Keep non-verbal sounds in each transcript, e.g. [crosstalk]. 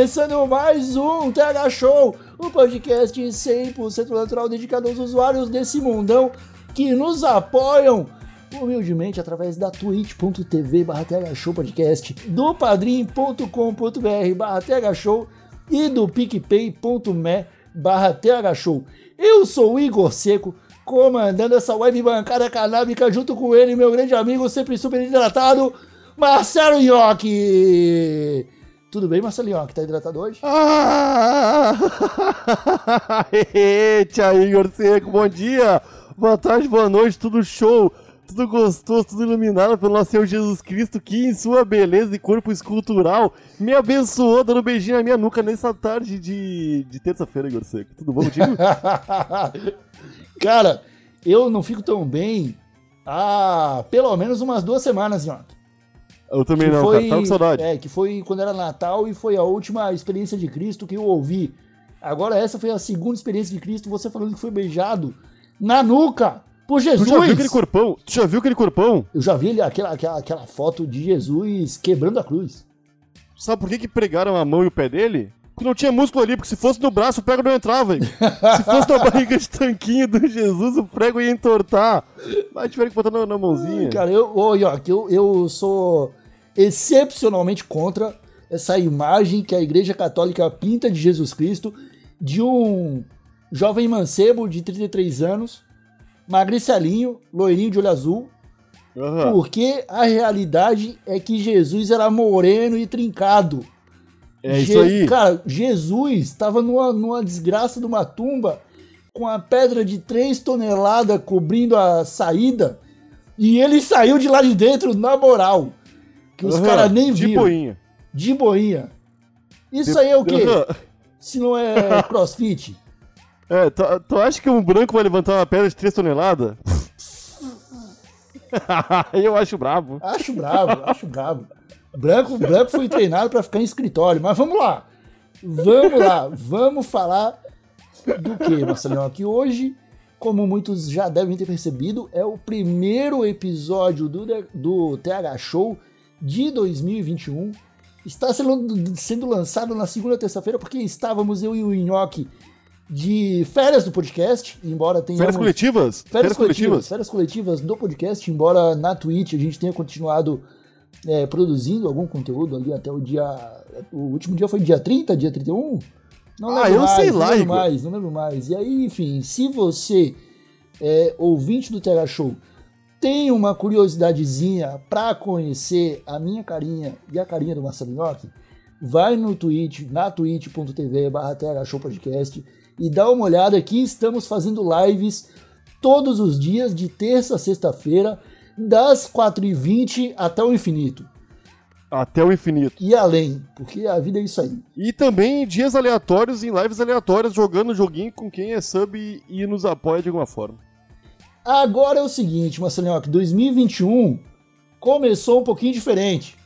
Começando mais um TH Show, um podcast 100% natural dedicado aos usuários desse mundão que nos apoiam humildemente através da twitch.tv barra do padrim.com.br barra Show e do picpay.me barra Show. Eu sou o Igor Seco, comandando essa web bancada canábica junto com ele, meu grande amigo, sempre super hidratado, Marcelo Nhoque. Tudo bem, Marcelo Nhoque? Tá hidratado hoje? Ah! [laughs] Eita, Igor Seco, bom dia, boa tarde, boa noite, tudo show, tudo gostoso, tudo iluminado pelo nosso Senhor Jesus Cristo, que em sua beleza e corpo escultural me abençoou, dando um beijinho na minha nuca nessa tarde de, de terça-feira, Igor Seco. Tudo bom contigo? [laughs] Cara, eu não fico tão bem há pelo menos umas duas semanas, Nhoque. Eu também Que não, cara, tava com saudade. É, que foi quando era Natal e foi a última experiência de Cristo que eu ouvi. Agora essa foi a segunda experiência de Cristo, você falando que foi beijado na nuca por Tu Jesus. já viu aquele corpão? Tu já viu aquele corpão? Eu já vi aquela, aquela, aquela foto de Jesus quebrando a cruz. Sabe por que, que pregaram a mão e o pé dele? Porque não tinha músculo ali, porque se fosse no braço, o prego não entrava. [laughs] se fosse na barriga de tanquinho do Jesus, o prego ia entortar. Mas tiveram que botar na, na mãozinha. Cara, eu, York, eu, eu sou excepcionalmente contra essa imagem que a Igreja Católica pinta de Jesus Cristo de um jovem mancebo de 33 anos, magricelinho, loirinho de olho azul, Aham. porque a realidade é que Jesus era moreno e trincado. É Je- isso aí. Cara, Jesus estava numa, numa desgraça de uma tumba com a pedra de 3 toneladas cobrindo a saída e ele saiu de lá de dentro na moral. Que os Aham, caras nem De viram. boinha. De boinha. Isso aí é o quê? Aham. Se não é [laughs] crossfit? É, tu, tu acha que um branco vai levantar uma pedra de 3 toneladas? [laughs] Eu acho brabo. Acho brabo, acho brabo. Branco, branco foi treinado pra ficar em escritório, mas vamos lá. Vamos lá, vamos falar do que, Marcelinho? Aqui hoje, como muitos já devem ter percebido, é o primeiro episódio do, do TH Show de 2021. Está sendo, sendo lançado na segunda terça-feira, porque estávamos eu e o Nhoque de férias do podcast, embora tenhamos... Férias coletivas? Férias coletivas, férias coletivas do podcast, embora na Twitch a gente tenha continuado é, produzindo algum conteúdo ali até o dia. O último dia foi dia 30, dia 31? Não Ah, lembro eu mais, sei não lá, lembro Igor. mais, não lembro mais. E aí, enfim, se você é ouvinte do Terra Show tem uma curiosidadezinha pra conhecer a minha carinha e a carinha do Marcelo Nhoque, vai no Twitch, na twitch.tv barra Podcast e dá uma olhada que estamos fazendo lives todos os dias, de terça a sexta-feira, das 4h20 até o infinito. Até o infinito. E além, porque a vida é isso aí. E também em dias aleatórios, em lives aleatórias, jogando joguinho com quem é sub e nos apoia de alguma forma. Agora é o seguinte, Marcelinho, que 2021 começou um pouquinho diferente.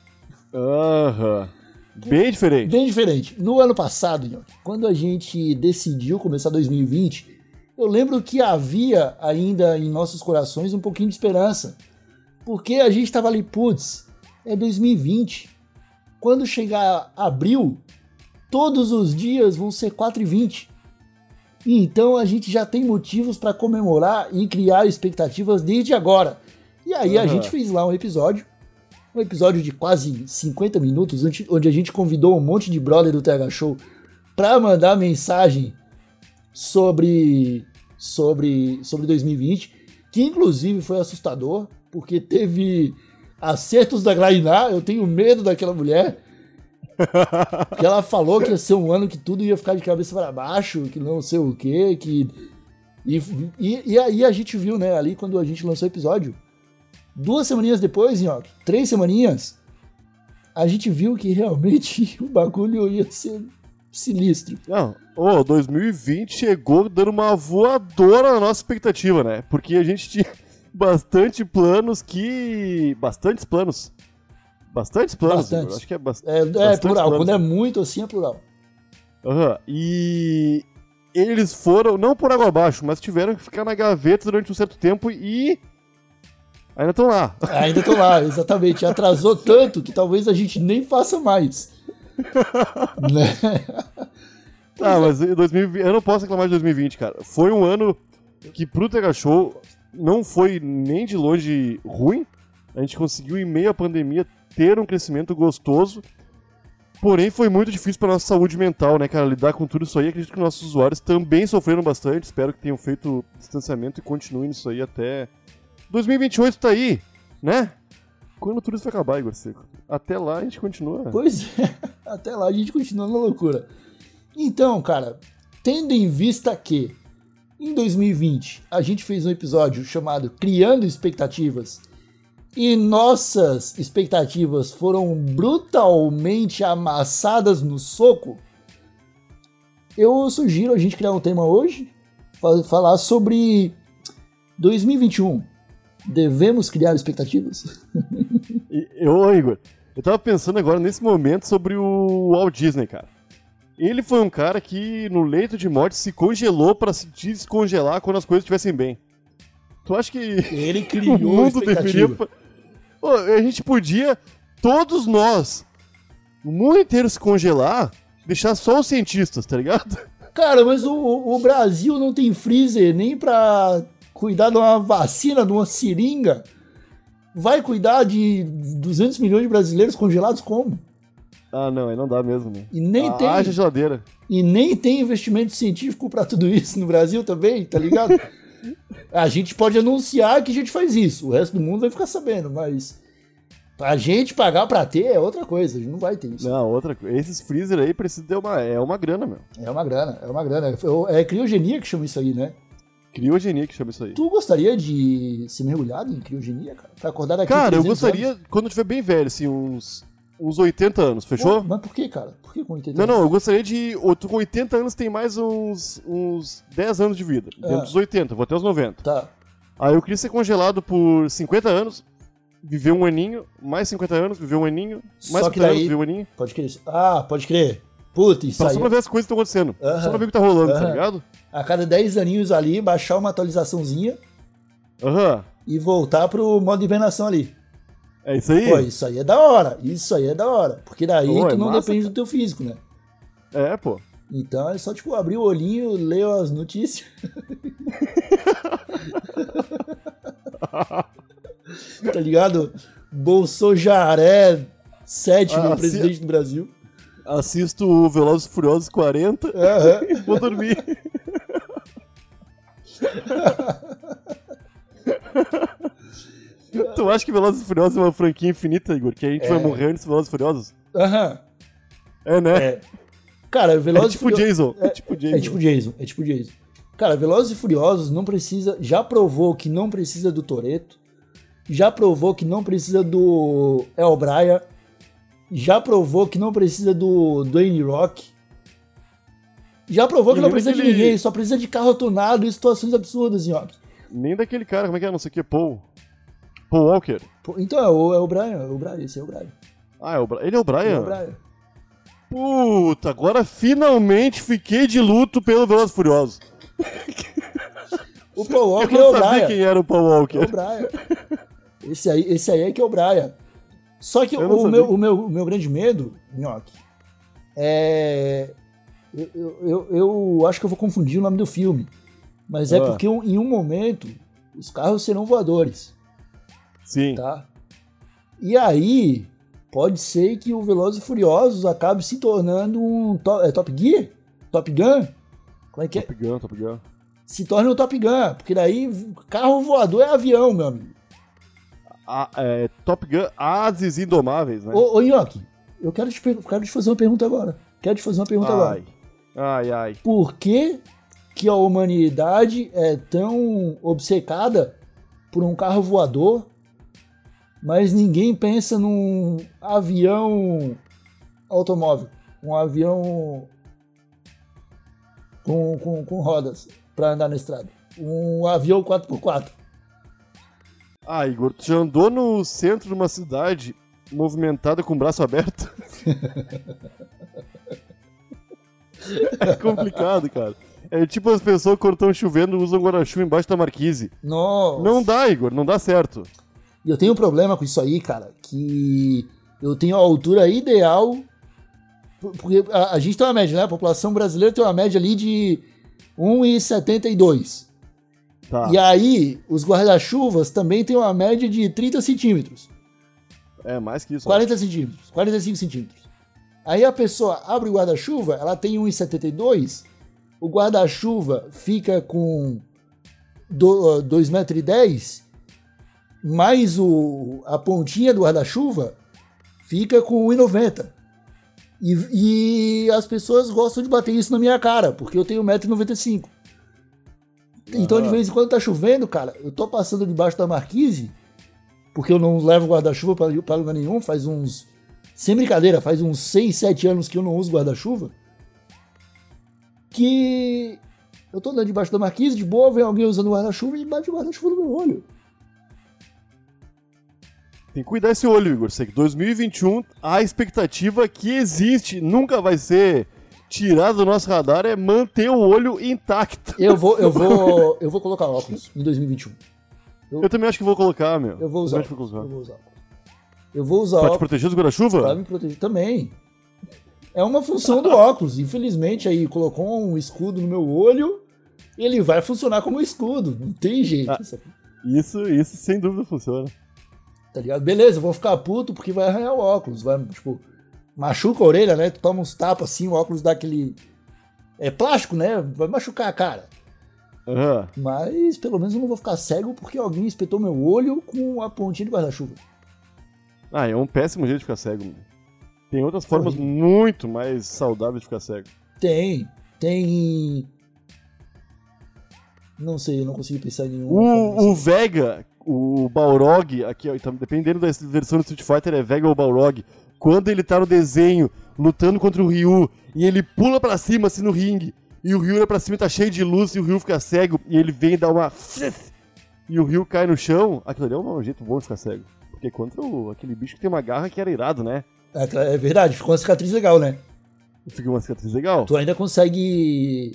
Aham. Bem diferente. Bem diferente. No ano passado, Nhoque, quando a gente decidiu começar 2020, eu lembro que havia ainda em nossos corações um pouquinho de esperança. Porque a gente estava ali, putz, é 2020. Quando chegar abril, todos os dias vão ser 4 e 20. Então a gente já tem motivos para comemorar e criar expectativas desde agora. E aí a Aham. gente fez lá um episódio, um episódio de quase 50 minutos, onde a gente convidou um monte de brother do TH Show para mandar mensagem sobre, sobre, sobre 2020, que inclusive foi assustador, porque teve acertos da Glainá, eu tenho medo daquela mulher. Porque ela falou que ia ser um ano que tudo ia ficar de cabeça para baixo, que não sei o quê, que. E, e, e aí a gente viu, né, ali quando a gente lançou o episódio, duas semaninhas depois, ó, três semaninhas, a gente viu que realmente [laughs] o bagulho ia ser sinistro. Não, ô, 2020 chegou dando uma voadora na nossa expectativa, né? Porque a gente tinha [laughs] bastante planos que. Bastantes planos. Bastantes planos, Bastantes. Igor, acho que é, bas... É, é plural, planos. quando é muito assim é plural. Aham, E eles foram, não por água abaixo, mas tiveram que ficar na gaveta durante um certo tempo e. Ainda estão lá. [laughs] Ainda tô lá, exatamente. Atrasou [laughs] tanto que talvez a gente nem faça mais. [laughs] né? Ah, mas em 2020, eu não posso reclamar de 2020, cara. Foi um ano que pro Tega Show não foi nem de longe ruim. A gente conseguiu, em meio à pandemia, ter um crescimento gostoso. Porém, foi muito difícil pra nossa saúde mental, né, cara? Lidar com tudo isso aí. Acredito que nossos usuários também sofreram bastante. Espero que tenham feito distanciamento e continuem nisso aí até 2028 tá aí, né? Quando tudo isso vai acabar, Igor Seco. Até lá a gente continua. Pois é, [laughs] até lá a gente continua na loucura. Então, cara, tendo em vista que em 2020 a gente fez um episódio chamado Criando Expectativas e nossas expectativas foram brutalmente amassadas no soco, eu sugiro a gente criar um tema hoje, fa- falar sobre 2021. Devemos criar expectativas? Eu, Igor, eu tava pensando agora nesse momento sobre o Walt Disney, cara. Ele foi um cara que no leito de morte se congelou pra se descongelar quando as coisas estivessem bem. Tu acha que Ele [laughs] o criou mundo deveria. A gente podia, todos nós, o mundo inteiro se congelar, deixar só os cientistas, tá ligado? Cara, mas o, o Brasil não tem freezer nem pra cuidar de uma vacina, de uma seringa. Vai cuidar de 200 milhões de brasileiros congelados como? Ah, não, aí não dá mesmo, né? E nem ah, tem, Haja geladeira. e nem tem investimento científico pra tudo isso no Brasil também, tá ligado? [laughs] a gente pode anunciar que a gente faz isso, o resto do mundo vai ficar sabendo, mas pra gente pagar pra ter é outra coisa, a gente não vai ter isso. Não, outra coisa. Esses freezer aí precisam ter uma. É uma grana, meu. É uma grana, é uma grana. É criogenia que chama isso aí, né? Criogenia que chama isso aí. Tu gostaria de ser mergulhado em criogenia, cara? Pra acordar daqui Cara, eu 300 gostaria, anos? quando eu tiver bem velho, assim, uns, uns 80 anos, fechou? Pô, Mas por que, cara? Por que com 80 Não, anos? não, eu gostaria de. Tu com 80 anos tem mais uns, uns 10 anos de vida. Dentro Ah. dos 80, vou até os 90. Tá. Aí eu queria ser congelado por 50 anos, viver um aninho, mais 50 anos, viver um aninho, mais Só que 50 anos, daí- viver um aninho. Pode crer. Ah, pode crer. Puta, isso Só, aí. só pra ver as coisas que estão acontecendo. Aham. Só pra ver o que tá rolando, tá Aham. ligado? A cada 10 aninhos ali, baixar uma atualizaçãozinha Aham. e voltar pro modo de hibernação ali. É isso aí? Pô, isso aí é da hora. Isso aí é da hora. Porque daí Pô, é tu não massa, depende cara. do teu físico, né? É, pô. Então é só, tipo, abrir o olhinho, ler as notícias. [laughs] tá ligado? Bolsojaré, sétimo Ah, presidente do Brasil. Assisto o Velozes Furiosos 40 Aham. e [laughs] vou dormir. [laughs] tu acha que Velozes e Furiosos é uma franquia infinita, Igor? Que a gente vai morrer antes de Velozes e Furiosos? Aham. É, né? É. Cara, É, Velozes e tipo Furiosos... Jason. É, tipo Jason. É tipo Jason, é tipo Jason. Cara, Velozes e Furiosos não precisa, já provou que não precisa do Toreto, já provou que não precisa do El Bryan, já provou que não precisa do Dwayne Rock, já provou E que não precisa de aquele- ninguém, só precisa de carro tunado e situações absurdas, Nhoque. Nem daquele cara, como é que é? Não sei o que, Paul. Paul Walker. Então é o, é o Brian, é o Brian, esse é o Brian. Ah, é o ele é o É Brian? o Brian. Puta, agora finalmente fiquei de luto pelo Velozes Furiosos. [laughs] O Paul Walker Eu é não o sabia Brian. quem era o Paul É Walker. o Brian. Esse aí, esse aí é que é o Brian. Só que Eu não o sabia. meu, o, meu, o meu grande medo, Nhoque, é. Eu, eu, eu, eu acho que eu vou confundir o nome do filme. Mas é Ah. porque um- em um momento os carros serão voadores, Sim. tá? E aí pode ser que o Velozes e Furiosos acabe se tornando um to- é, Top Gear? Top Gun? Como é que é? Top Gun, Top Gun. Se torne um Top Gun, porque daí carro voador é avião, meu amigo. A- é, Top Gun Ases Indomáveis, né? Ô, ô Nhoque, eu quero te, quero te fazer uma pergunta agora. Quero te fazer uma pergunta agora. Ai. Ai, ai. Por que, que a humanidade é tão obcecada por um carro voador, mas ninguém pensa num avião automóvel? Um avião com, com, com rodas para andar na estrada. Um avião 4x4. Ah, Igor, tu já andou no centro de uma cidade movimentada com o braço aberto? [laughs] é complicado, cara. É tipo as pessoas quando estão chovendo usam guarda-chuva embaixo da marquise. Nossa. Não dá, Igor, não dá certo. E eu tenho um problema com isso aí, cara, que eu tenho a altura ideal. por- Porque a, a gente tem uma média, né? A população brasileira tem uma média ali de 1,72. Tá. E aí, os guarda-chuvas também têm uma média de 30 centímetros. É, mais que isso. 40 centímetros, 45 centímetros. Aí a pessoa abre o guarda-chuva, ela tem 1,72, o guarda-chuva fica com 2,10 metros, e dez, mais o, a pontinha do guarda-chuva fica com 1,90. E, e as pessoas gostam de bater isso na minha cara, porque eu tenho 1,95m. Então, de Aham. vez em quando tá chovendo, cara, eu tô passando debaixo da marquise, porque eu não levo guarda-chuva pra lugar nenhum, faz uns. Sem brincadeira, faz uns 6, 7 anos que eu não uso guarda-chuva. Que eu tô andando debaixo da marquise, de boa, vem alguém usando guarda-chuva e bate o guarda-chuva no meu olho. Tem que cuidar esse olho, Igor. Sei que 2021, a expectativa que existe, nunca vai ser tirada do nosso radar, é manter o olho intacto. Eu vou, eu vou, [laughs] eu vou colocar óculos em 2021. Eu também acho que vou colocar, meu. Eu vou usar. Que vou Eu vou usar óculos. Eu vou usar Pra te óculos proteger do pra guarda-chuva? me proteger também. É uma função do óculos. Infelizmente, aí colocou um escudo no meu olho, ele vai funcionar como escudo. Não tem jeito. Ah. Isso, isso sem dúvida funciona. Tá ligado? Beleza, eu vou ficar puto porque vai arranhar o óculos. Vai, tipo, machuca a orelha, né? Tu toma uns tapas assim, o óculos dá aquele. É plástico, né? Vai machucar a cara. Aham. Mas pelo menos eu não vou ficar cego porque alguém espetou meu olho com a pontinha de guarda-chuva. Ah, é um péssimo jeito de ficar cego. meu. Tem outras formas Horrível. muito mais saudáveis de ficar cego. Tem. Tem. Não sei, eu não consigo pensar em nenhum. O, o Vega, o Balrog, aqui, ó, então, dependendo da versão do Street Fighter, é Vega ou Balrog. Quando ele tá no desenho, lutando contra o Ryu, e ele pula pra cima, assim, no ringue, e o Ryu olha pra cima e tá cheio de luz, e o Ryu fica cego, e ele vem dar uma... E o Ryu cai no chão, aquilo ali é um jeito bom de ficar cego. Porque contra o, aquele bicho que tem uma garra que era irado, né? É, é verdade, ficou uma cicatriz legal, né? Fica uma cicatriz legal. Tu ainda consegue.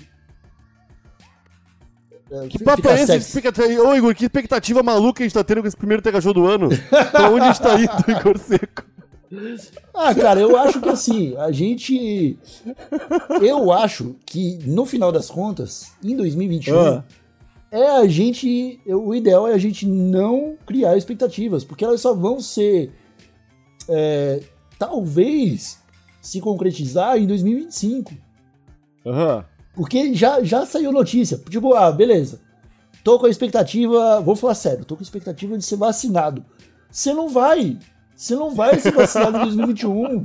É, Que papo é esse? Expectativa... Ô, Igor, que expectativa maluca a gente tá tendo com esse primeiro Tega Show do ano? pra onde a gente tá indo, [laughs] Igor Seco? Ah, cara, eu acho que assim, a gente. Eu acho que no final das contas, em 2021, Ah. é a gente. O ideal é a gente não criar expectativas, porque elas só vão ser. é, talvez se concretizar em 2025. Aham. Porque já, já saiu notícia. Tipo, ah, beleza. Tô com a expectativa. Vou falar sério, tô com a expectativa de ser vacinado. Você não vai. Você não vai ser vacinado em 2021.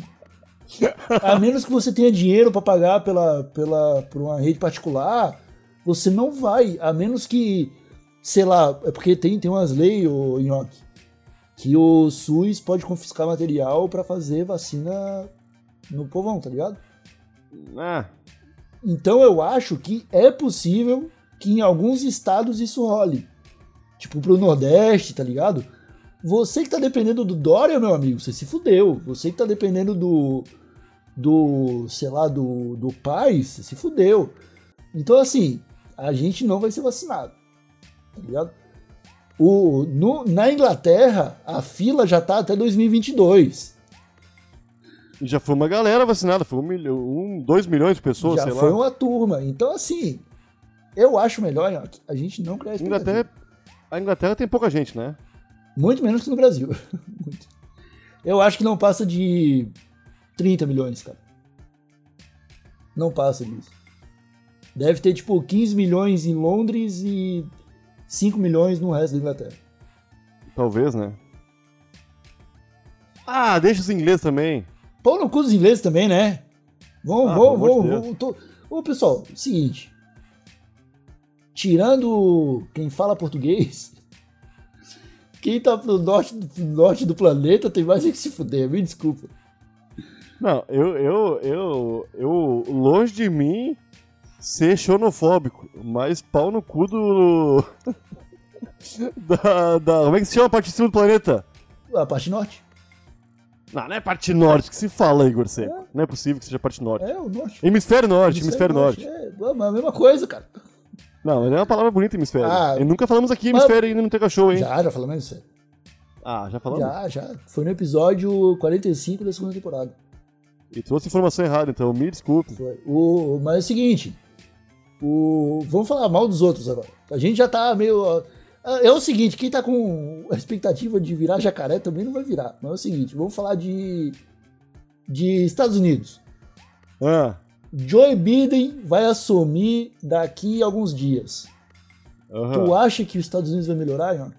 A menos que você tenha dinheiro para pagar pela, pela, por uma rede particular, você não vai. A menos que, sei lá, é porque tem, tem umas leis, ô, Nhoque, que o SUS pode confiscar material para fazer vacina no povão, tá ligado? Ah, Então eu acho que é possível que em alguns estados isso role. Tipo pro Nordeste, tá ligado? Você que tá dependendo do Dória, meu amigo, você se fudeu. Você que tá dependendo do. do. sei lá, do, do Paz, você se fudeu. Então, assim, a gente não vai ser vacinado. Tá ligado? O, no, na Inglaterra, a fila já tá até 2022. E já foi uma galera vacinada, foi um milhão, um, dois milhões de pessoas, já sei foi lá. uma turma. Então, assim, eu acho melhor a gente não criar. Inglaterra, a Inglaterra tem pouca gente, né? Muito menos que no Brasil. [laughs] Eu acho que não passa de 30 milhões, cara. Não passa disso. Deve ter, tipo, 15 milhões em Londres e 5 milhões no resto da Inglaterra. Talvez, né? Ah, deixa os ingleses também. Pau no cu dos ingleses também, né? Vamos, Ah. Deus. vamos tô- Ô, pessoal, seguinte. Tirando quem fala português, [laughs] quem tá pro norte, do- norte do planeta tem mais é que se fuder, me desculpa. Não, eu, eu, eu, eu, longe de mim ser xenofóbico, mas pau no cu do. [laughs] da, da. Como é que se chama a parte de cima do planeta? A parte norte. Não, não é parte norte que se fala, Igor Seco. Não é possível que seja parte norte. É, o norte. Hemisfério norte, hemisfério norte. É, mas é a mesma coisa, cara. Não, mas é uma palavra bonita, hemisfério. Ah, e nunca falamos aqui hemisfério ainda no Teca Show, hein? Já, já falamos isso. Ah, já falamos? Já, já. Foi no episódio 45 da segunda temporada. E trouxe informação errada, então me desculpe. Foi. O, mas é o seguinte. O, vamos falar mal dos outros agora. A gente já tá meio. É o seguinte, quem tá com a expectativa de virar jacaré também não vai virar. Mas é o seguinte, vamos falar de. De Estados Unidos. Ah, Joe Biden vai assumir daqui a alguns dias. aham. Tu acha que os Estados Unidos vai melhorar, Ian?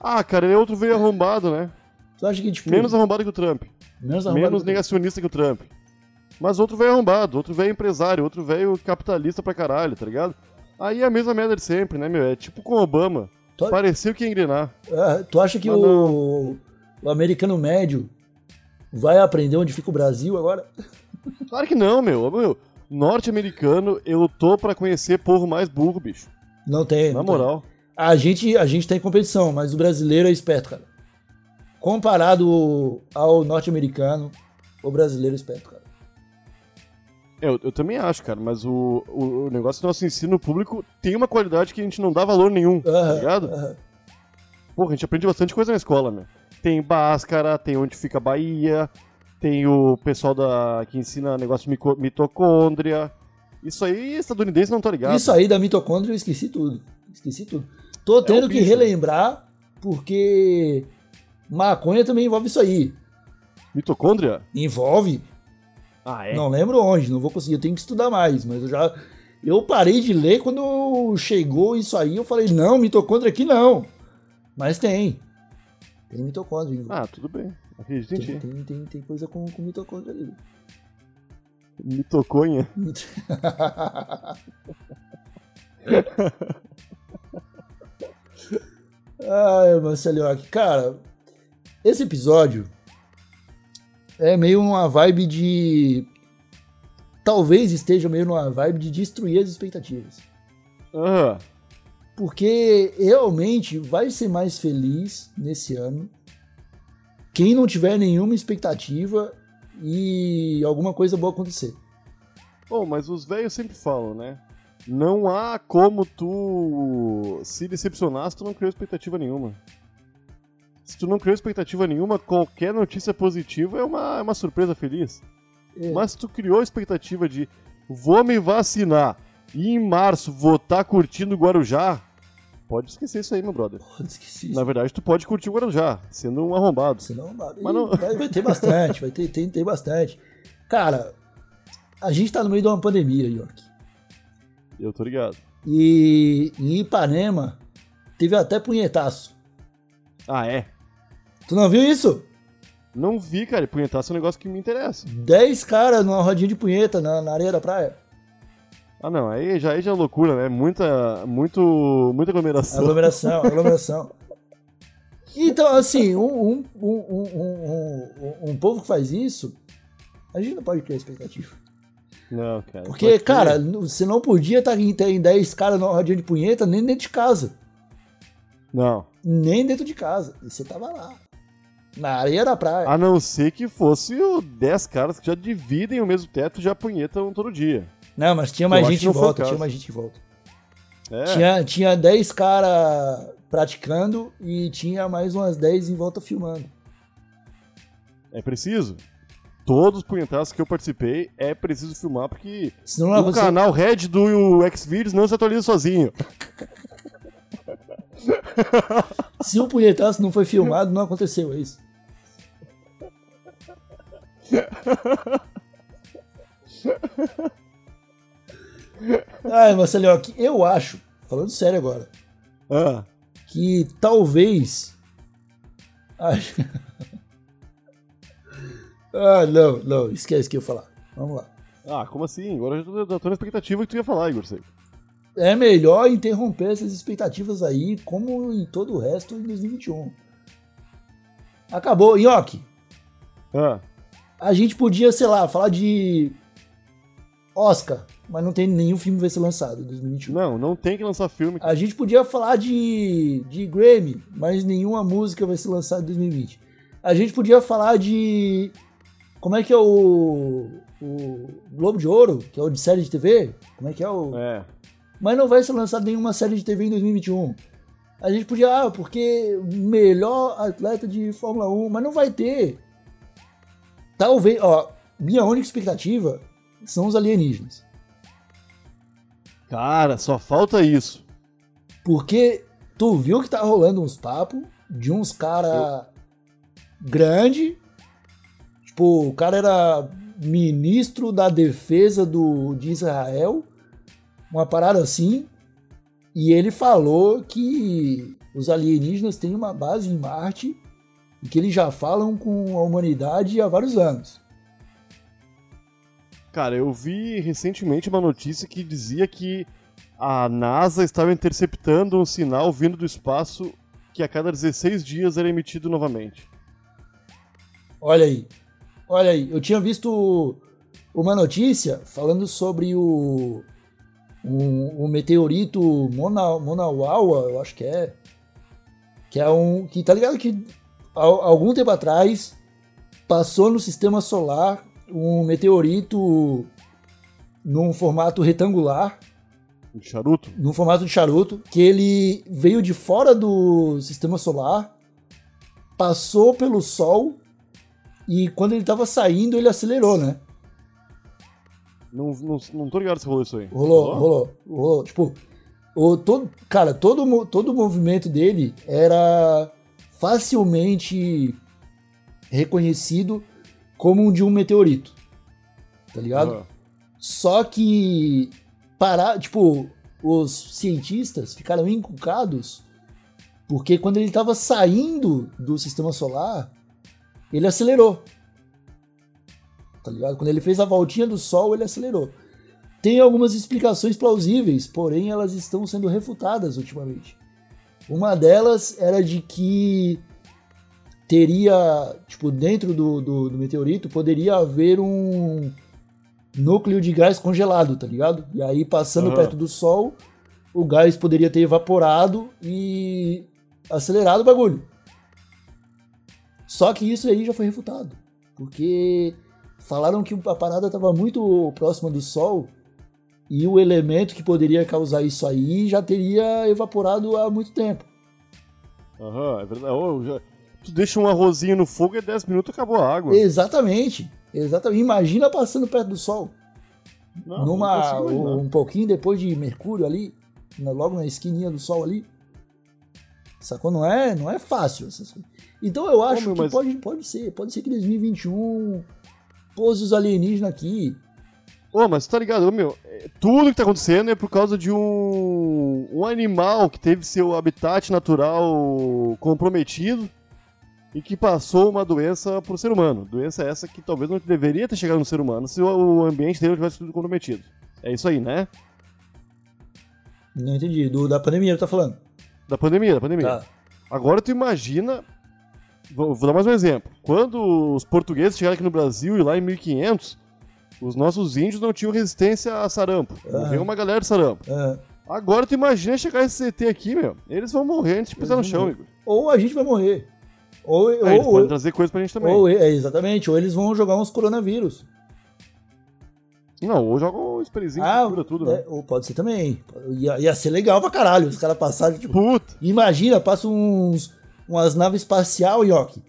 Ah, cara, ele é outro veio arrombado, né? Tu acha que, tipo. Menos arrombado que o Trump. menos arrombado Menos negacionista que o Trump. Mas outro veio arrombado, outro veio empresário, outro veio capitalista pra caralho, tá ligado? Aí é a mesma merda de sempre, né, meu? É tipo com o Obama. Tu- Pareceu que ia engrenar. Ah, tu acha que o, o americano médio vai aprender onde fica o Brasil agora? [laughs] Claro que não, meu. Meu, norte-americano, eu tô pra conhecer povo mais burro, bicho. Não tem. Na não tem. moral. A gente, a gente tem competição, mas o brasileiro é esperto, cara. Comparado ao norte-americano, o brasileiro é esperto, cara. Eu, eu também acho, cara, mas o, o, o negócio do nosso ensino público tem uma qualidade que a gente não dá valor nenhum, tá Aham, ligado? Porra, a gente aprende bastante coisa na escola, né? Tem Bhaskara, tem onde fica a Bahia, tem o pessoal da, que ensina negócio de mitocôndria. Isso aí, estadunidense não tá ligado. Isso aí da mitocôndria eu esqueci tudo. Esqueci tudo. Tô tendo um que relembrar, porque maconha também envolve isso aí. Mitocôndria? Envolve. Ah, é? Não lembro onde, não vou conseguir, eu tenho que estudar mais, mas eu já. Eu parei de ler quando chegou isso aí, eu falei, não, mitocôndria aqui não. Mas tem. Tem mitocôndria. Ah, tudo bem. Acredito em tem, ti. tem, tem, tem coisa com, com mitocôndria ali. Mitoconha. [laughs] Ai, Marceloc, cara, esse episódio é meio numa vibe de. Talvez esteja meio numa vibe de destruir as expectativas. Ah, Porque realmente vai ser mais feliz nesse ano quem não tiver nenhuma expectativa e alguma coisa boa acontecer. Bom, mas os velhos sempre falam, né? Não há como tu se decepcionar se tu não criou expectativa nenhuma. Se tu não criou expectativa nenhuma, qualquer notícia positiva é uma, é uma surpresa feliz. É. Mas se tu criou a expectativa de vou me vacinar e em março vou estar curtindo o Guarujá, pode esquecer isso aí, meu brother. Pô, esqueci. Na verdade, tu pode curtir o Guarujá, sendo um arrombado. Senão, Mas não- vai, vai ter bastante, vai ter, tem, tem bastante. Cara, a gente tá no meio de uma pandemia, York. Eu tô ligado. E em Ipanema teve até punhetaço. Ah, é? Tu não viu isso? Não vi, cara. e Punhetaço é um negócio que me interessa. 10 caras numa rodinha de punheta na, na areia da praia. Ah, não. Aí já, aí já é loucura, né? Muita, muito, muita aglomeração. Aglomeração, [laughs] aglomeração. Então, assim, um, um, um, um, povo que faz isso, a gente não pode criar expectativa. Não, cara. Porque, cara, você não podia estar ter em 10 caras numa rodinha de punheta nem dentro de casa. Não. Nem dentro de casa. E você tava lá. Na areia da praia. A não ser que fosse o 10 caras que já dividem o mesmo teto e já punhetam todo dia. Não, mas tinha mais Eu gente em volta, tinha mais gente em volta. É. Tinha, tinha 10 caras praticando e tinha mais umas 10 em volta filmando. É preciso. Todos os punhetaços que eu participei é preciso filmar porque Senão não o aconteceu. canal Red do Xvideos não se atualiza sozinho. [laughs] Se o punhetaço não foi filmado, não aconteceu é isso. [laughs] Ai, Marcelinho, eu acho, falando sério agora, Ah, que talvez. [laughs] Ah, não, não, esquece que eu ia falar. Vamos lá. Ah, como assim? Agora eu já tô, já tô na expectativa que tu ia falar, Igor. É melhor interromper essas expectativas aí, como em todo o resto em 2021. Acabou. Nhoque, Ah, a gente podia, sei lá, falar de Oscar, mas não tem nenhum filme que vai ser lançado em 2021. não, não tem que lançar filme. A gente podia falar de, de Grammy, mas nenhuma música vai ser lançada em 2020. A gente podia falar de. Como é que é o. O Globo de Ouro, que é o de série de TV? Como é que é o. É. Mas não vai ser lançada nenhuma série de TV em 2021. A gente podia, ah, porque melhor atleta de Fórmula 1, mas não vai ter. Talvez, ó, minha única expectativa são os alienígenas. Cara, só falta isso. Porque tu viu que tá rolando uns papos de uns cara grande. Tipo, o cara era ministro da defesa do, de Israel. Uma parada assim. E ele falou que os alienígenas têm uma base em Marte e que eles já falam com a humanidade há vários anos. Cara, eu vi recentemente uma notícia que dizia que a NASA estava interceptando um sinal vindo do espaço que a cada 16 dias era emitido novamente. Olha aí. Olha aí. Eu tinha visto uma notícia falando sobre o. Um, um meteorito Mona, Monawawa, eu acho que é. Que é um. Que tá ligado que algum tempo atrás passou no sistema solar um meteorito num formato retangular, Um charuto? num formato de charuto, que ele veio de fora do sistema solar, passou pelo Sol e quando ele tava saindo ele acelerou, né? Não, não, não tô ligado se rolou isso aí. Rolou, rolou, rolou. Tipo, o, todo, cara, todo, todo o movimento dele era facilmente reconhecido como um de um meteorito. Tá ligado? Aham. Só que parar, tipo, os cientistas ficaram encucados porque quando ele estava saindo do sistema solar, ele acelerou. Tá ligado? Quando ele fez a voltinha do Sol, ele acelerou. Tem algumas explicações plausíveis, porém elas estão sendo refutadas ultimamente. Uma delas era de que teria, tipo, dentro do, do, do meteorito, poderia haver um núcleo de gás congelado, tá ligado? E aí, passando Aham. perto do Sol, o gás poderia ter evaporado e acelerado o bagulho. Só que isso aí já foi refutado. Porque falaram que a parada estava muito próxima do Sol e o elemento que poderia causar isso aí já teria evaporado há muito tempo. Aham, é verdade. Ô, já- Tu deixa um arrozinho no fogo e 10 minutos acabou a água. Exatamente. Exatamente. Imagina passando perto do Sol. Não, não numa imaginar. um pouquinho depois de Mercúrio ali, logo na esquininha do Sol ali. Sacou? Não é, não é fácil essas coisas. Então eu acho meu, que mas- pode, pode ser. Pode ser que 2021 pôs os alienígenas aqui. Ô, mas tá ligado, meu, é, tudo que tá acontecendo é por causa de um, um animal que teve seu habitat natural comprometido e que passou uma doença pro ser humano. Doença essa que talvez não deveria ter chegado no ser humano se o, ambiente dele tivesse sido comprometido. É isso aí, né? Não entendi. Do, da pandemia, ele tá falando. Da pandemia, da pandemia. Tá. Agora tu imagina. Vou, vou dar mais um exemplo. Quando os portugueses chegaram aqui no Brasil e lá em 1500, os nossos índios não tinham resistência a sarampo. Morreu uma galera de sarampo. É. Agora tu imagina chegar esse CT aqui, meu. Eles vão morrer antes de pisar no Eles chão, amigo. Ou a gente vai morrer. Ou, eles ou, podem trazer coisa pra gente também. ou- é, exatamente. Ou eles vão jogar uns coronavírus. Não, ou joga um sprayzinho Ah, que cura tudo, né? é, ou pode ser também. Ia, ia ser legal pra caralho. Os caras passarem, tipo, Puta! Imagina, passa uns, umas naves espacial, Yoki,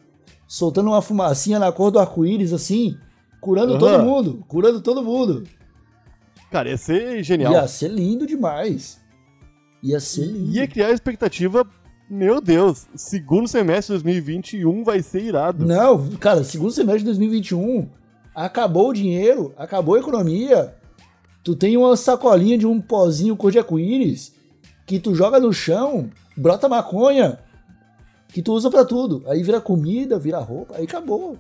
soltando uma fumacinha na cor do arco-íris, assim, curando Aham. todo mundo, curando todo mundo. Cara, ia ser genial. Ia ser lindo demais. Ia ser lindo. Ia criar a expectativa. Meu Deus, segundo semestre de 2021 vai ser irado. Não, cara, segundo semestre de 2021, acabou o dinheiro, acabou a economia. Tu tem uma sacolinha de um pozinho cor de arco-íris que tu joga no chão, brota maconha, que tu usa pra tudo. Aí vira comida, vira roupa, aí acabou.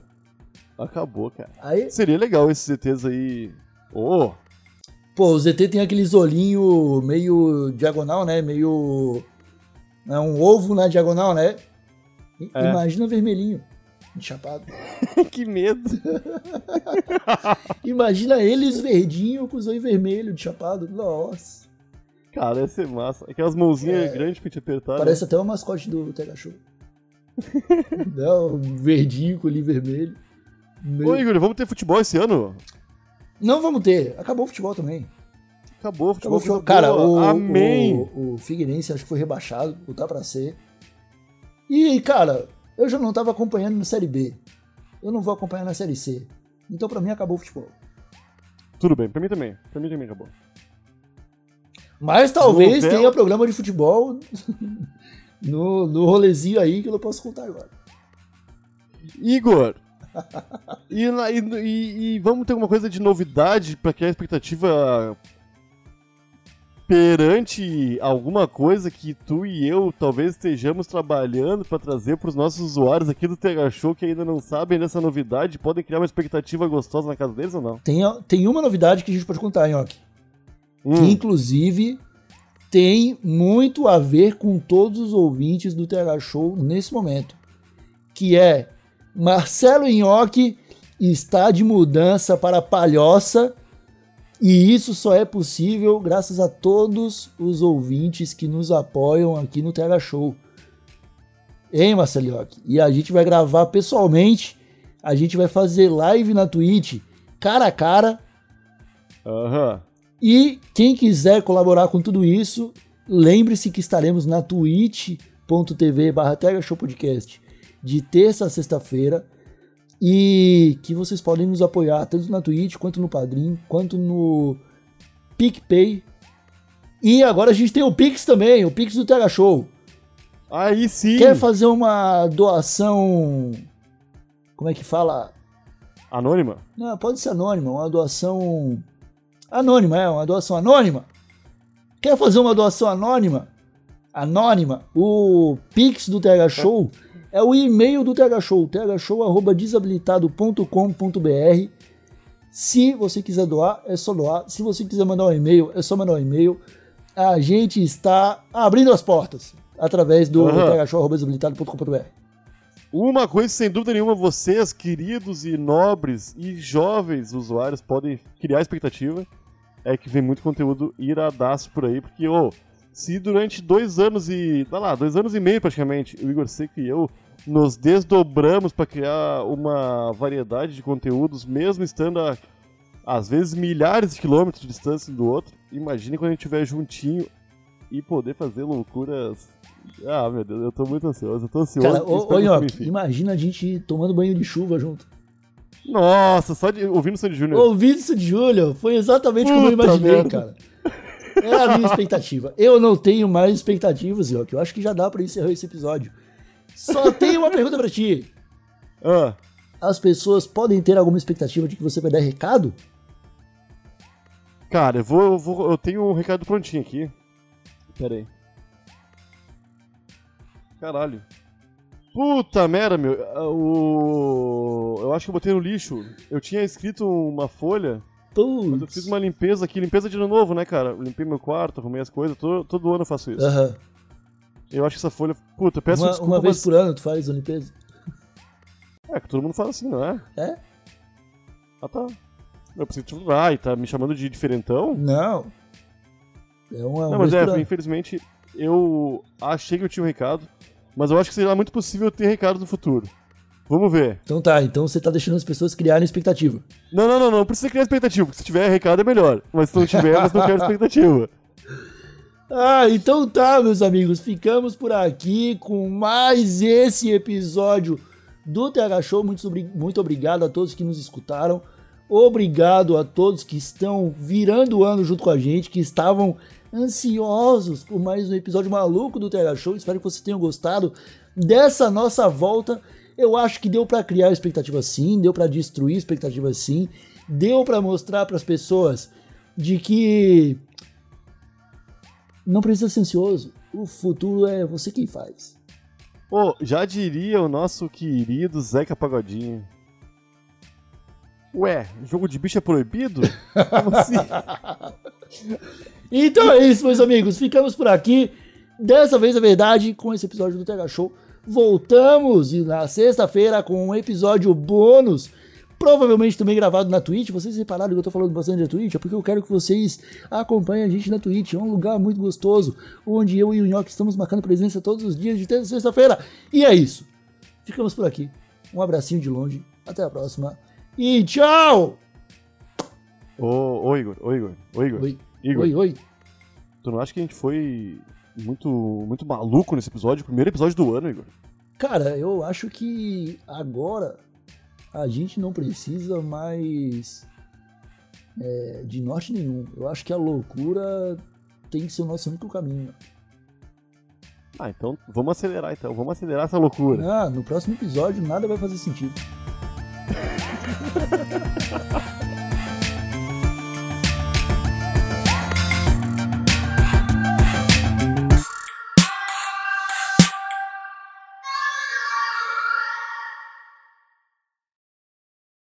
Acabou, cara. Aí, Seria legal esses ETs aí. Ô, pô, o ZT tem aqueles olhinhos meio diagonal, né? Meio. É um ovo na diagonal, né? I- É. Imagina vermelhinho. Chapado. [laughs] que medo. [laughs] Imagina eles verdinho com os olhos vermelhos de chapado. Nossa. Cara, ia ser massa. Aquelas mãozinhas grandes pra te apertar. É. Parece né? até o mascote do Tega Show. [laughs] Não, verdinho com olhinho vermelho. Ô, Igor, vamos ter futebol esse ano? Não vamos ter. Acabou o futebol também. Acabou o futebol. Acabou o futebol. Cara, o, Amém. o, o Figueirense acho que foi rebaixado, ou tá pra ser. E, cara, eu já não tava acompanhando na Série B. Eu não vou acompanhar na Série C. Então, pra mim, acabou o futebol. Tudo bem, pra mim também. Pra mim também acabou. Mas talvez Novela- tenha programa de futebol [laughs] no, no rolezinho aí que eu não posso contar agora. Igor! [laughs] E, e- e- vamos ter alguma coisa de novidade pra criar expectativa perante alguma coisa que tu e eu talvez estejamos trabalhando pra trazer pros nossos usuários aqui do TH Show que ainda não sabem dessa novidade, podem criar uma expectativa gostosa na casa deles ou não? Tem, tem uma novidade que a gente pode contar, Nhoque. que Hum, inclusive tem muito a ver com todos os ouvintes do TH Show nesse momento, que é Marcelo Nhoque está de mudança para Palhoça e isso só é possível graças a todos os ouvintes que nos apoiam aqui no TH Show. Hein, Marcelo Nhoque? E a gente vai gravar pessoalmente, a gente vai fazer live na Twitch, cara a cara, Aham. e quem quiser colaborar com tudo isso, lembre-se que estaremos na twitch.tv barra Tega Show Podcast de terça a sexta-feira e que vocês podem nos apoiar tanto na Twitch, quanto no Padrim, quanto no PicPay. E agora a gente tem o Pix também, o Pix do Tega Show. Aí sim! Quer fazer uma doação... Como é que fala? Anônima? Não, pode ser anônima, uma doação anônima, é, uma doação anônima. Quer fazer uma doação anônima? Anônima, o Pix do TH Show é o e-mail do TH Show, thshow@desabilitado.com.br. Se você quiser doar, é só doar. Se você quiser mandar um e-mail, é só mandar um e-mail. A gente está abrindo as portas através do Aham. thshow@desabilitado.com.br. Uma coisa, sem dúvida nenhuma, vocês, queridos e nobres e jovens usuários, podem criar expectativa. É que vem muito conteúdo iradaço por aí, porque, ô, se durante dois anos e. Vai lá, dois anos e meio praticamente, o Igor Seco e eu nos desdobramos para criar uma variedade de conteúdos, mesmo estando a, às vezes, milhares de quilômetros de distância um do outro. Imagine quando a gente estiver juntinho e poder fazer loucuras. Ah, meu Deus, eu tô muito ansioso, eu tô ansioso. Cara, ô, ô enfim. imagina a gente tomando banho de chuva junto. Nossa, só de ouvindo o Sandy Júnior. Ouvindo isso de Júlio, foi exatamente como eu Puta imaginei, merda. cara. É a minha expectativa. Eu não tenho mais expectativas, Nhoque. Eu acho que já dá pra encerrar esse episódio. Só tenho uma pergunta pra ti. Ah, As pessoas podem ter alguma expectativa de que você vai dar recado? cara, eu vou, eu vou. Eu tenho um recado prontinho aqui. Pera aí. Caralho. Puta merda, meu. Ah, O... Eu acho que eu botei no lixo. Eu tinha escrito uma folha, mas eu fiz Putz. uma limpeza aqui, limpeza de ano novo, né, cara? Eu limpei meu quarto, arrumei as coisas, todo, todo ano eu faço isso. Aham. Eu acho que essa folha. Puta, eu peço Uma, desculpa, uma vez mas... por ano tu faz a limpeza? É, que todo mundo fala assim, não é? É? Ah, tá. Eu preciso te Ai, tá me chamando de diferentão? Não. É uma, uma Não, mas é, infelizmente, eu achei que eu tinha um recado, mas eu acho que será muito possível ter recado no futuro. Vamos ver. Então tá, então você tá deixando as pessoas criarem expectativa. Não, não, não, não, precisa criar expectativa, porque se tiver recado é melhor. Mas se não tiver, mas não quero expectativa. [laughs] Ah, então tá, meus amigos. Ficamos por aqui com mais esse episódio do TH Show. Muito, muito obrigado a todos que nos escutaram. Obrigado a todos que estão virando o ano junto com a gente, que estavam ansiosos por mais um episódio maluco do TH Show. Espero que vocês tenham gostado dessa nossa volta. Eu acho que deu pra criar expectativa sim, deu pra destruir expectativa sim, deu pra mostrar pras pessoas de que não precisa ser ansioso. O futuro é você quem faz. Ô, já diria o nosso querido Zeca Pagodinho. Ué, jogo de bicho é proibido? Como [laughs] assim? Então é isso, meus amigos. Ficamos por aqui. Dessa vez, a verdade, com esse episódio do Tega Show. Voltamos na sexta-feira com um episódio bônus. Provavelmente também gravado na Twitch. Vocês repararam que eu tô falando bastante da Twitch? É porque eu quero que vocês acompanhem a gente na Twitch. É um lugar muito gostoso, onde eu e o Nhoque estamos marcando presença todos os dias de terça e sexta-feira. E é isso. Ficamos por aqui. Um abracinho de longe. Até a próxima. E tchau! ô, ô, Igor, ô, Igor, ô, Igor. Oi, Igor, oi, oi. tu não acha que a gente foi muito, muito maluco nesse episódio? Primeiro episódio do ano, Igor. Cara, eu acho que agora a gente não precisa mais é, de norte nenhum. Eu acho que a loucura tem que ser o nosso único caminho. Ah, então vamos acelerar então, vamos acelerar essa loucura. Ah, no próximo episódio nada vai fazer sentido. [laughs]